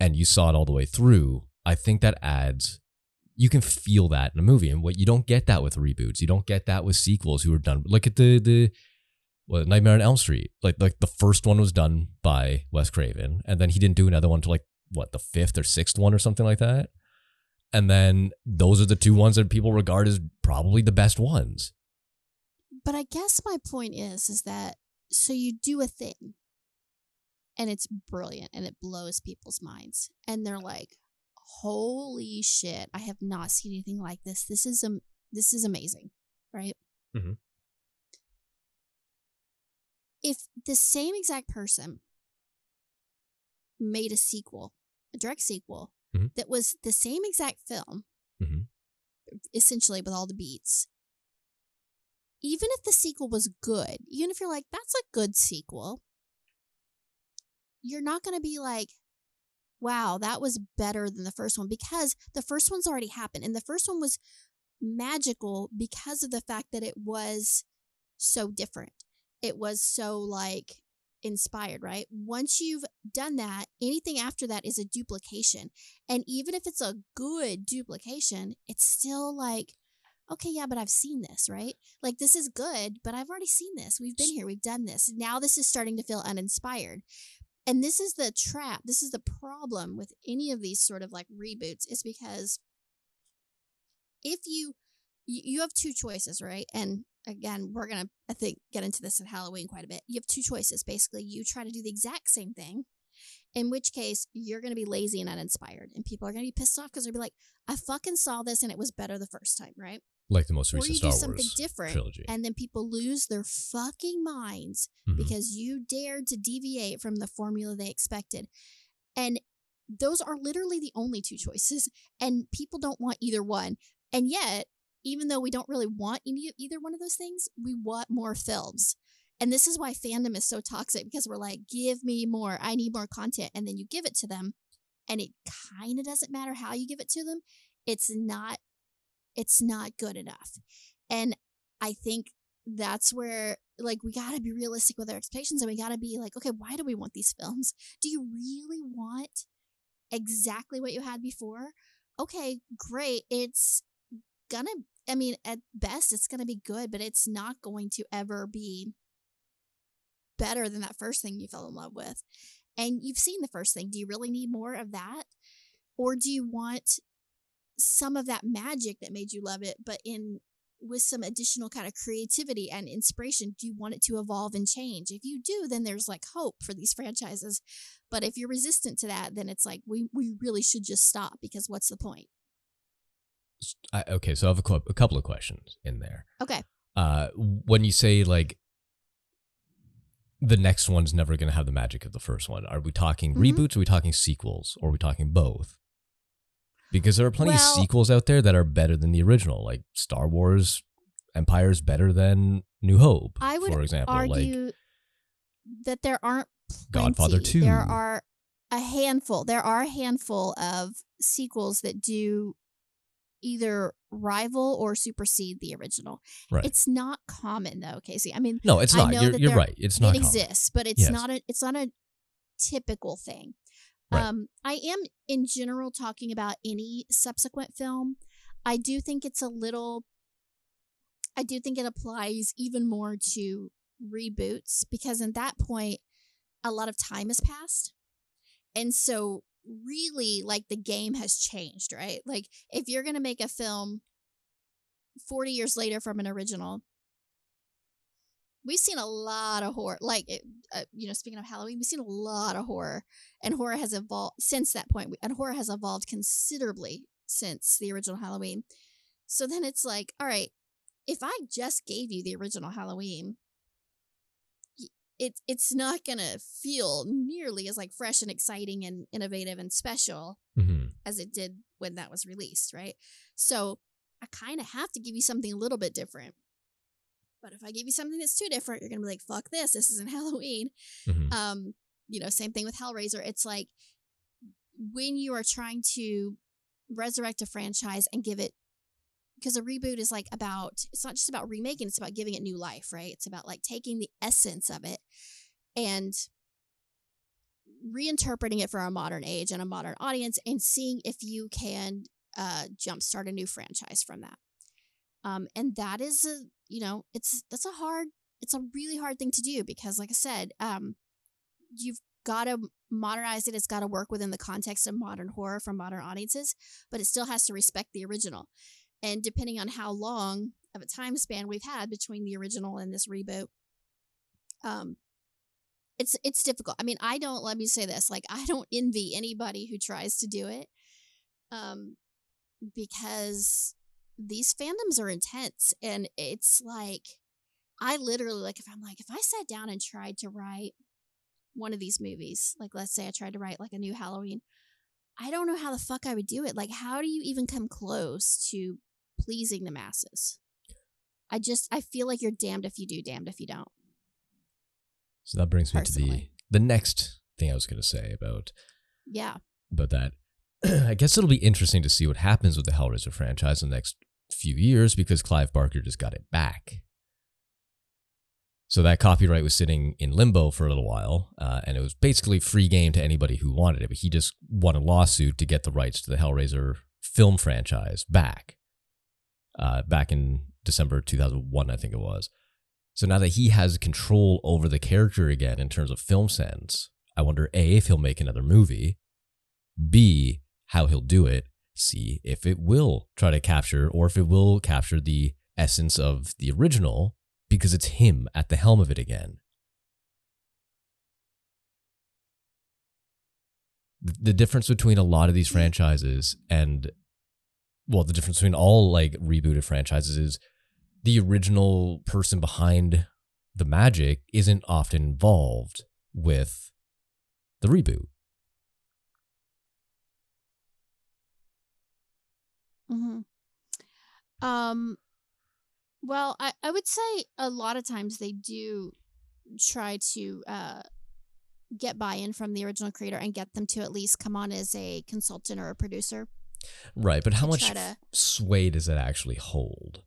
and you saw it all the way through. I think that adds you can feel that in a movie and what you don't get that with reboots. You don't get that with sequels who are done look at the the what Nightmare on Elm Street. Like like the first one was done by Wes Craven and then he didn't do another one till like what the fifth or sixth one or something like that. And then those are the two ones that people regard as probably the best ones. but I guess my point is is that so you do a thing and it's brilliant and it blows people's minds and they're like holy shit I have not seen anything like this this is um this is amazing right Mhm. if the same exact person made a sequel a direct sequel Mhm. that was the same exact film Mhm. essentially with all the beats even if the sequel was good, even if you're like, that's a good sequel, you're not going to be like, wow, that was better than the first one because the first one's already happened. And the first one was magical because of the fact that it was so different. It was so like inspired, right? Once you've done that, anything after that is a duplication. And even if it's a good duplication, it's still like, okay, yeah, but I've seen this, right? Like this is good, but I've already seen this. We've been here, we've done this. Now this is starting to feel uninspired. And this is the trap. This is the problem with any of these sort of like reboots is because if you you have two choices, right? And again, we're going to I think get into this at Halloween quite a bit. You have two choices basically. You try to do the exact same thing In which case, you're going to be lazy and uninspired, and people are going to be pissed off because they'll be like, "I fucking saw this and it was better the first time, right?" Like the most or recent you Star do something Wars different, trilogy. and then people lose their fucking minds Mhm. because you dared to deviate from the formula they expected. And those are literally the only two choices. And people don't want either one. And yet, even though we don't really want any, either one of those things, we want more films. And this is why fandom is so toxic because we're like, give me more. I need more content. And then you give it to them. And it kind of doesn't matter how you give it to them. It's not, it's not good enough. And I think that's where like we got to be realistic with our expectations and we got to be like okay why do we want these films do you really want exactly what you had before okay great it's gonna i mean at best it's gonna be good but it's not going to ever be better than that first thing you fell in love with and you've seen the first thing. Do you really need more of that or do you want some of that magic that made you love it but in with some additional kind of creativity and inspiration do you want it to evolve and change? If you do then there's like hope for these franchises but if you're resistant to that then it's like we we really should just stop because what's the point I, okay, so I have a, a couple of questions in there. okay Uh, when you say like the next one's never going to have the magic of the first one, are we talking Mhm. reboots? Are we talking sequels? Or are we talking both? Because there are plenty Well- of sequels out there that are better than the original, like Star Wars Empire is better than New Hope, i would for example. like argue that there aren't Godfather 2. there are a handful there are a handful of sequels that do either rival or supersede the original Right. it's not common though casey i mean no, it's not. You're, you're right. It's not it common. exists, but it's Yes. not a it's not a typical thing. Right. Um, I am in general talking about any subsequent film. I do think it's a little. I do think it applies even more to reboots because at that point, a lot of time has passed, and so really, like the game has changed, right? Like if you're gonna make a film forty years later from an original, we've seen a lot of horror like it, uh, you know speaking of halloween we've seen a lot of horror and horror has evolved since that point and horror has evolved considerably since the original halloween so then it's like all right if i just gave you the original halloween it, it's not gonna feel nearly as like fresh and exciting and innovative and special hmm as it did when that was released right so i kind of have to give you something a little bit different but if I give you something that's too different, you're gonna be like, "Fuck this! This isn't *laughs* Halloween." hmm Um, you know, same thing with Hellraiser. It's like when you are trying to resurrect a franchise and give it because a reboot is like about it's not just about remaking, it's about giving it new life, right? It's about like taking the essence of it and reinterpreting it for a modern age and a modern audience and seeing if you can uh jumpstart a new franchise from that. Um, and that is a you know it's that's a hard it's a really hard thing to do because like i said um you've got to modernize it it's got to work within the context of modern horror for modern audiences but it still has to respect the original and depending on how long of a time span we've had between the original and this reboot um it's it's difficult. I mean i don't let me say this like i don't envy anybody who tries to do it um because these fandoms are intense and it's like i literally like if i'm like if i sat down and tried to write one of these movies like let's say i tried to write like a new halloween i don't know how the fuck i would do it. Like how do you even come close to pleasing the masses i just i feel like you're damned if you do damned if you don't So that brings me to the the next thing I was going to say about yeah about that. *clears throat* I guess it'll be interesting to see what happens with the Hellraiser franchise in the next few years because Clive Barker just got it back. So that copyright was sitting in limbo for a little while, uh, and it was basically free game to anybody who wanted it. But he just won a lawsuit to get the rights to the Hellraiser film franchise back, uh, back in December 2001, I think it was. So now that he has control over the character again in terms of film sense, I wonder A, if he'll make another movie, B, how he'll do it, C, if it will try to capture or if it will capture the essence of the original because it's him at the helm of it again. the, the difference between a lot of these franchises and well, the difference between all like rebooted franchises is the original person behind the magic isn't often involved with the reboot. hmm Um, well, I, I would say a lot of times they do try to uh, get buy-in from the original creator and get them to at least come on as a consultant or a producer. Right, but how much to- sway does it actually hold?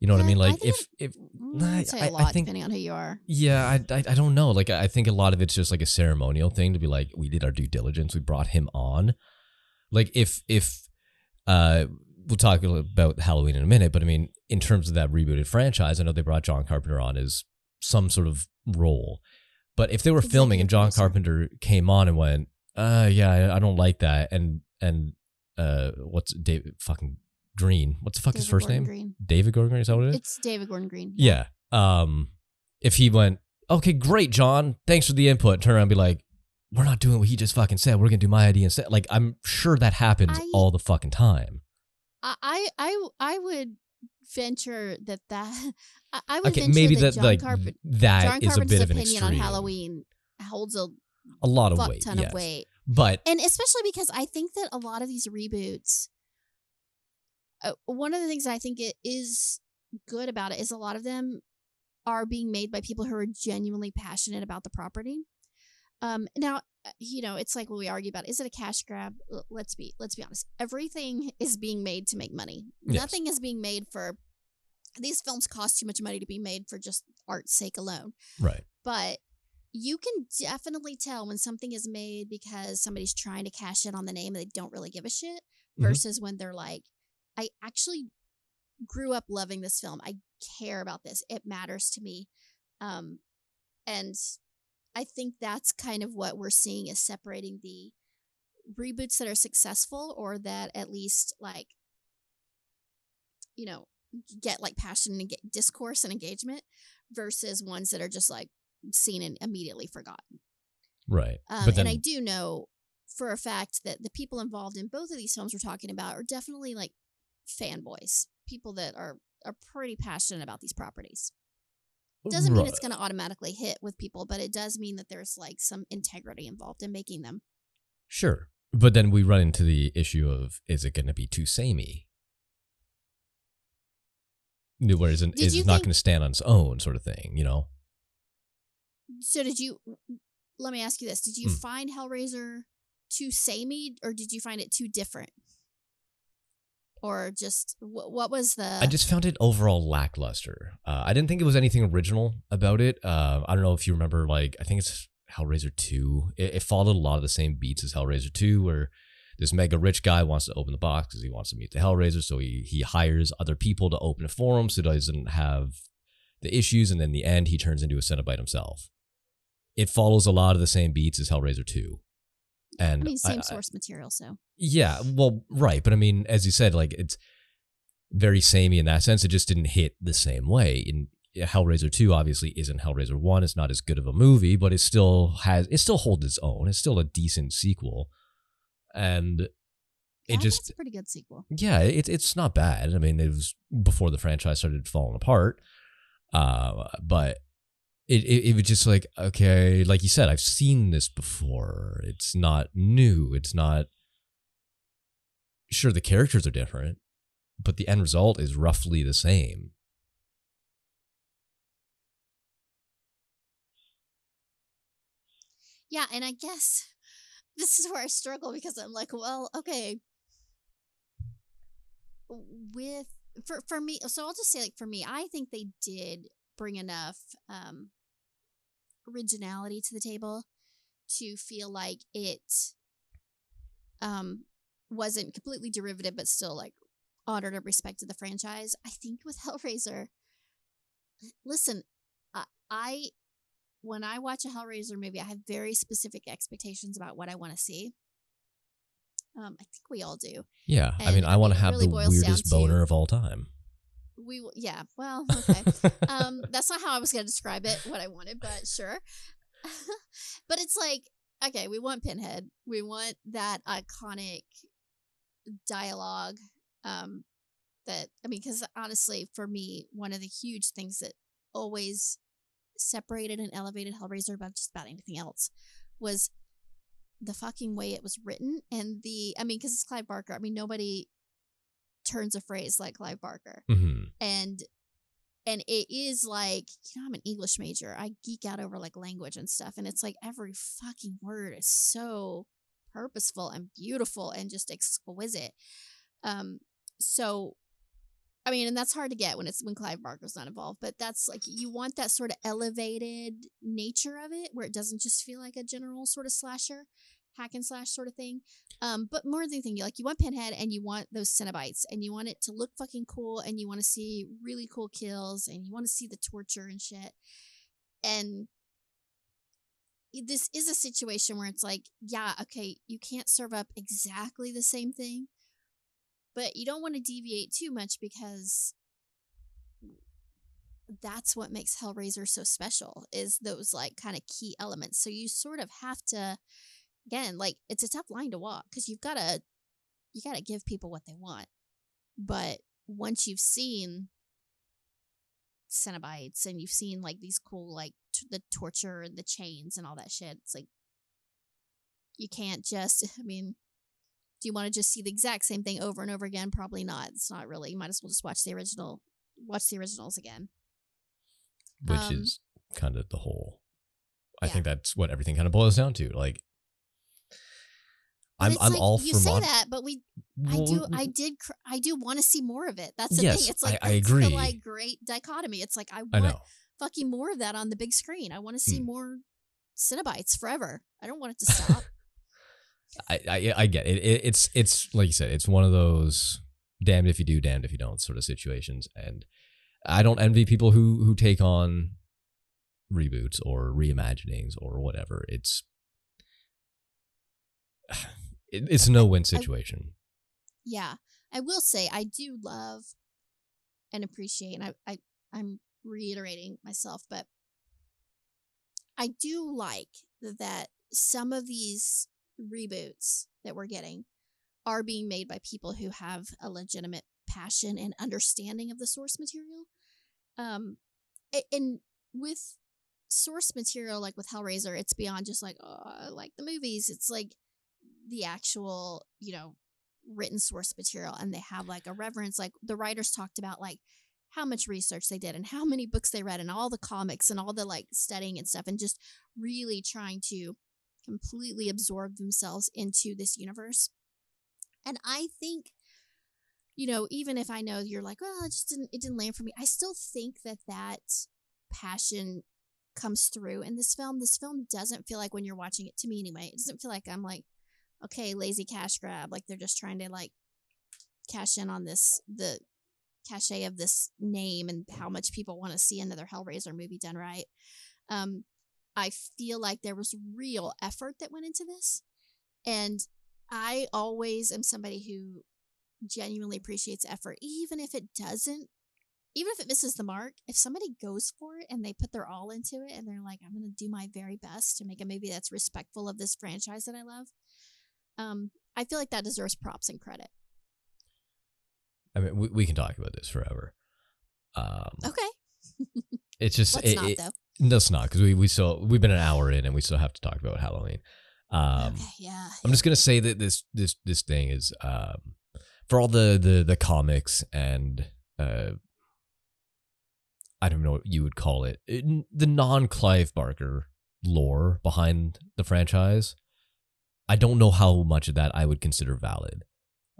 You know what I mean? Like if if Mm, I- I'd say I- a I lot think- depending on who you are. Yeah, I, I I don't know. Like I think a lot of it's just like a ceremonial thing to be like we did our due diligence. We brought him on. Like if if uh we'll talk about Halloween in a minute, but I mean in terms of that rebooted franchise, I know they brought John Carpenter on as some sort of role. But if they were filming and John. Carpenter came on and went, uh yeah, I, I don't like that and and uh what's David fucking Green? What's the fuck his first Gordon name? Green. David Gordon Green, is that what it is? It's David Gordon Green. Yeah. Um, if he went, okay, great, John, thanks for the input, turn around and be like, we're not doing what he just fucking said. We're gonna do my idea instead. Like, I'm sure that happens I- all the fucking time. I, I, I, would venture that that *laughs* I, would Okay, venture maybe that, that John like Carpenter, that John is a Carpenter's bit of an opinion extreme. on Halloween holds a a lot of weight, ton yes. of weight. But and especially because I think that a lot of these reboots, uh, one of the things I think it is good about it is a lot of them are being made by people who are genuinely passionate about the property. Um, now, uh, you know, it's like what we argue about is it a cash grab? Let's be let's be honest. Everything *laughs* is being made to make money. Yes. Nothing is being made for. These films cost too much money to be made for just art's sake alone right, but you can definitely tell when something is made because somebody's trying to cash in on the name and they don't really give a shit Mhm. versus when they're like i actually grew up loving this film. I care about this. It matters to me. Um and i think that's kind of what we're seeing is separating the reboots that are successful or that at least like you know get like passion and get discourse and engagement versus ones that are just like seen and immediately forgotten. right. Um, but then, and I do know for a fact that the people involved in both of these films we're talking about are definitely like fanboys, people that are are pretty passionate about these properties. It doesn't mean it's going to automatically hit with people, but it does mean that there's like some integrity involved in making them. sure. But then we run into the issue of is it going to be too samey? Whereas it- you not going to stand on its own, sort of thing. You know. So did you? Let me ask you this: Did you Hmm. find Hellraiser too samey, or did you find it too different, or just what? What was the? I just found it overall lackluster. Uh, I didn't think it was anything original about it. Uh, I don't know if you remember, like I think it's Hellraiser two. It, it followed a lot of the same beats as Hellraiser two, where this mega rich guy wants to open the box because he wants to meet the Hellraiser, so he he hires other people to open it for him, so he doesn't have the issues, and then in the end he turns into a Cenobite himself. It follows a lot of the same beats as Hellraiser two, and I mean, same I- source material. So yeah, well, right, but I mean, as you said, like it's very samey in that sense. It just didn't hit the same way. In Hellraiser Two, obviously, isn't Hellraiser One. It's not as good of a movie, but it still has. It still holds its own. It's still a decent sequel, and yeah, it just that's a pretty good sequel. yeah, it's it's not bad. I mean, it was before the franchise started falling apart. Uh, but it, it it was just like okay, like you said, I've seen this before. It's not new. It's not. Sure, the characters are different, but the end result is roughly the same. Yeah, and I guess *laughs* this is where I struggle because I'm like, well, okay. With for for me, so I'll just say like for me, I think they did bring enough um originality to the table to feel like it um wasn't completely derivative but still like honored and respected the franchise. I think with *laughs* Hellraiser listen, I, I when I watch a Hellraiser movie, I have very specific expectations about what I want to see. Um, I think we all do. Yeah, I mean, I I want to have really the weirdest down to- boner of all time. We will, yeah. Well, okay. *laughs* um, that's not how I was going to describe it. What I wanted, but sure. *laughs* but it's like okay, we want Pinhead. We want that iconic dialogue. Um, that I mean, because honestly, for me, one of the huge things that always separated and elevated Hellraiser above just about anything else was the fucking way it was written and the I mean, because it's Clive Barker. I mean, nobody turns a phrase like Clive Barker, hmm and and it is like you know I'm an English major. I geek out over like language and stuff, and it's like every fucking word is so purposeful and beautiful and just exquisite. Um, so I mean, and that's hard to get when it's when Clive Barker's not involved, but that's like you want that sort of elevated nature of it where it doesn't just feel like a general sort of slasher, hack and slash sort of thing. Um, but more than anything, you like you want Pinhead and you want those Cenobites and you want it to look fucking cool and you want to see really cool kills and you want to see the torture and shit. And this is a situation where it's like, yeah, okay, you can't serve up exactly the same thing, but you don't want to deviate too much because that's what makes Hellraiser so special is those like kind of key elements. So you sort of have to again, like it's a tough line to walk because you've got to you got to give people what they want. But once you've seen Cenobites and you've seen like these cool like t- the torture and the chains and all that shit, it's like you can't just. *laughs* I mean, do you want to just see the exact same thing over and over again? Probably not. It's not really. You might as well just watch the original. Watch the originals again. Which Um, is kind of the whole. I yeah. think that's what everything kind of boils down to. Like, I'm I'm like, all you for say mod- that, but we I do I did cr- I do want to see more of it. That's the Yes, thing. It's like I- I agree. the like great dichotomy. It's like I want I fucking more of that on the big screen. I want to see Hmm. more Cenobites forever. I don't want it to stop. *laughs* I, I I get it. it. It's it's like you said. It's one of those damned if you do, damned if you don't sort of situations. And I don't envy people who who take on reboots or reimaginings or whatever. It's *sighs* it, it's a no win situation. yeah. I will say I do love and appreciate and I, I I'm reiterating myself, but I do like that some of these reboots that we're getting are being made by people who have a legitimate passion and understanding of the source material. Um, and with source material like with Hellraiser, it's beyond just like oh, I like the movies. It's like the actual, you know, written source material, and they have like a reverence. Like the writers talked about like how much research they did and how many books they read and all the comics and all the like studying and stuff, and just really trying to completely absorb themselves into this universe. And I think, you know, even if I know you're like, well, it just didn't, it didn't land for me. I still think that that passion comes through in this film. This film doesn't feel like when you're watching it to me anyway. It doesn't feel like I'm like, okay, lazy cash grab. Like they're just trying to like cash in on this the cachet of this name and how much people want to see another Hellraiser movie done right. Um, I feel like there was real effort that went into this. And I always am somebody who genuinely appreciates effort, even if it doesn't, even if it misses the mark. If somebody goes for it and they put their all into it and they're like, I'm going to do my very best to make a movie that's respectful of this franchise that I love, um, I feel like that deserves props and credit. I mean, we, we can talk about this forever. Um, Okay. *laughs* It's just it, not, it- though. no, it's not because we we still we've been an hour in and we still have to talk about Halloween. Um, okay, yeah. I'm just gonna say that this this this thing is um, for all the the the comics and uh, I don't know what you would call it, it the non Clive Barker lore behind the franchise. I don't know how much of that I would consider valid.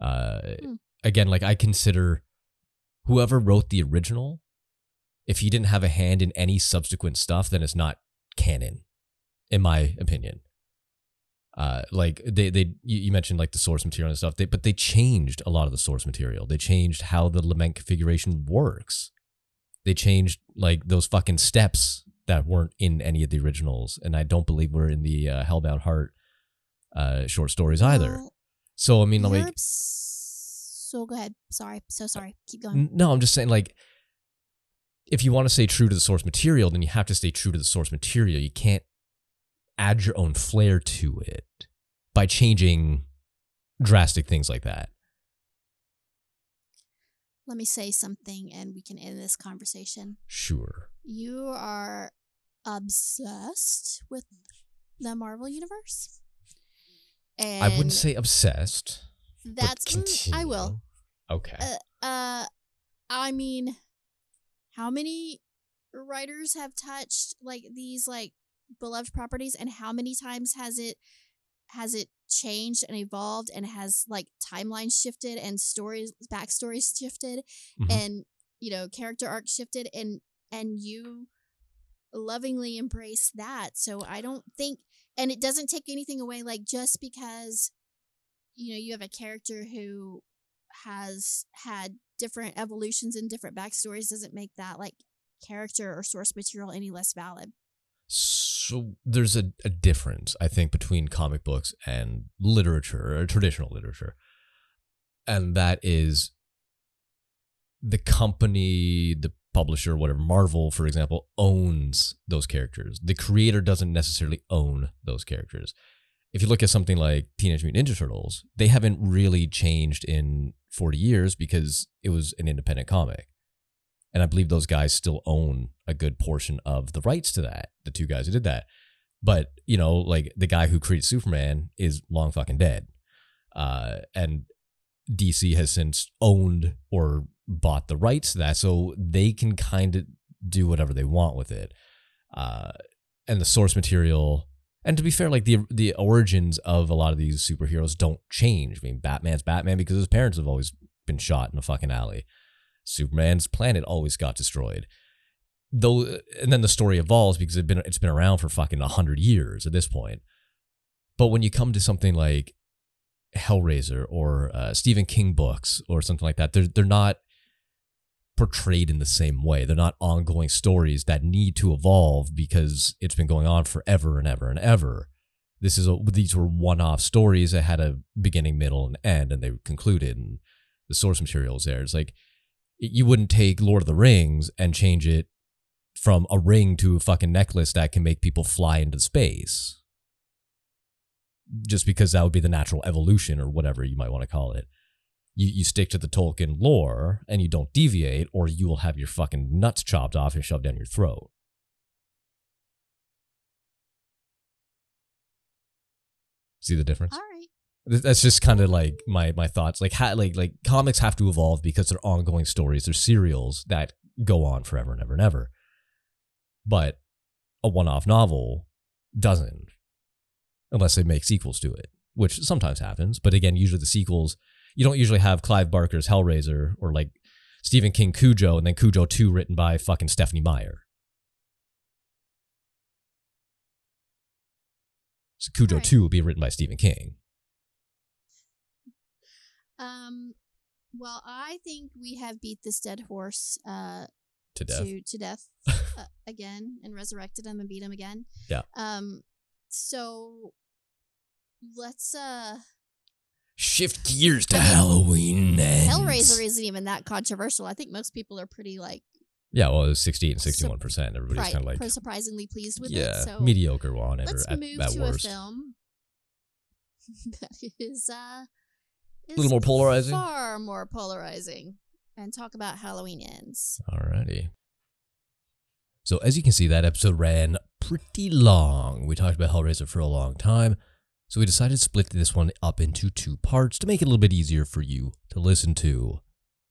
Uh, Hmm. Again, like I consider whoever wrote the original, if he didn't have a hand in any subsequent stuff, then it's not canon, in my opinion uh like they they you mentioned like the source material and stuff they, but they changed a lot of the source material they changed how the lament configuration works they changed like those fucking steps that weren't in any of the originals and i don't believe were in the uh, hellbound heart uh short stories either Well, so i mean like so go ahead. Sorry. So sorry. Keep going. No, I'm just saying, like, if you want to stay true to the source material, then you have to stay true to the source material. You can't add your own flair to it by changing drastic things like that. Let me say something and we can end this conversation. Sure. You are obsessed with the Marvel universe. And I wouldn't say obsessed. that's mm, I will. Okay. Uh, uh I mean how many writers have touched like these like beloved properties and how many times has it has it changed and evolved and has like timelines shifted and stories backstories shifted Mhm. and you know character arcs shifted and and you lovingly embrace that so i don't think and it doesn't take anything away like just because you know you have a character who has had different evolutions and different backstories doesn't make that like character or source material any less valid So there's a, a difference, I think, between comic books and literature, or traditional literature. And that is the company, the publisher, whatever, Marvel, for example, owns those characters. The creator doesn't necessarily own those characters. If you look at something like Teenage Mutant Ninja Turtles, they haven't really changed in 40 years because it was an independent comic. And I believe those guys still own a good portion of the rights to that, the two guys who did that. But, you know, like the guy who created Superman is long fucking dead. Uh, and DC has since owned or bought the rights to that. So they can kind of do whatever they want with it. Uh, and the source material. And to be fair, like the the origins of a lot of these superheroes don't change. I mean, Batman's Batman because his parents have always been shot in a fucking alley. Superman's planet always got destroyed. Though, and then the story evolves because it's been it's been around for fucking a hundred years at this point. But when you come to something like Hellraiser or uh, Stephen King books or something like that, they're they're not portrayed in the same way. They're not ongoing stories that need to evolve because it's been going on forever and ever and ever. This is a, these were one-off stories that had a beginning, middle, and end, and they concluded, and the source material is there. It's like you wouldn't take Lord of the Rings and change it from a ring to a fucking necklace that can make people fly into space. Just because that would be the natural evolution or whatever you might want to call it. You, you stick to the Tolkien lore and you don't deviate, or you will have your fucking nuts chopped off and shoved down your throat. See the difference? all right That's just kind of like my my thoughts. Like ha- like like comics have to evolve because they're ongoing stories. They're serials that go on forever and ever and ever. But a one-off novel doesn't, unless they make sequels to it, which sometimes happens. But again, usually the sequels you don't usually have Clive Barker's Hellraiser or like Stephen King Cujo and then Cujo two written by fucking Stephenie Meyer. So Cujo Right. two will be written by Stephen King. Um, well, I think we have beat this dead horse uh, To death. to to death *laughs* uh, again and resurrected him and beat him again. Yeah. Um. So let's uh Shift gears to Halloween. ends. Hellraiser isn't even that controversial. I think most people are pretty like Yeah, well, it was 68 and 61 percent. Everybody's pri- kind of like, surprisingly pleased with yeah, it. So mediocre on it let's at, move at to worst. a film *laughs* that is uh A little more polarizing? far more polarizing, and talk about Halloween ends. Alrighty. So as you can see, that episode ran pretty long. We talked about Hellraiser for a long time, so we decided to split this one up into two parts to make it a little bit easier for you to listen to.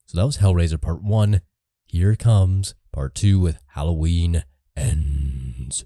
So that was Hellraiser Part One. Here comes Part Two with Halloween Ends.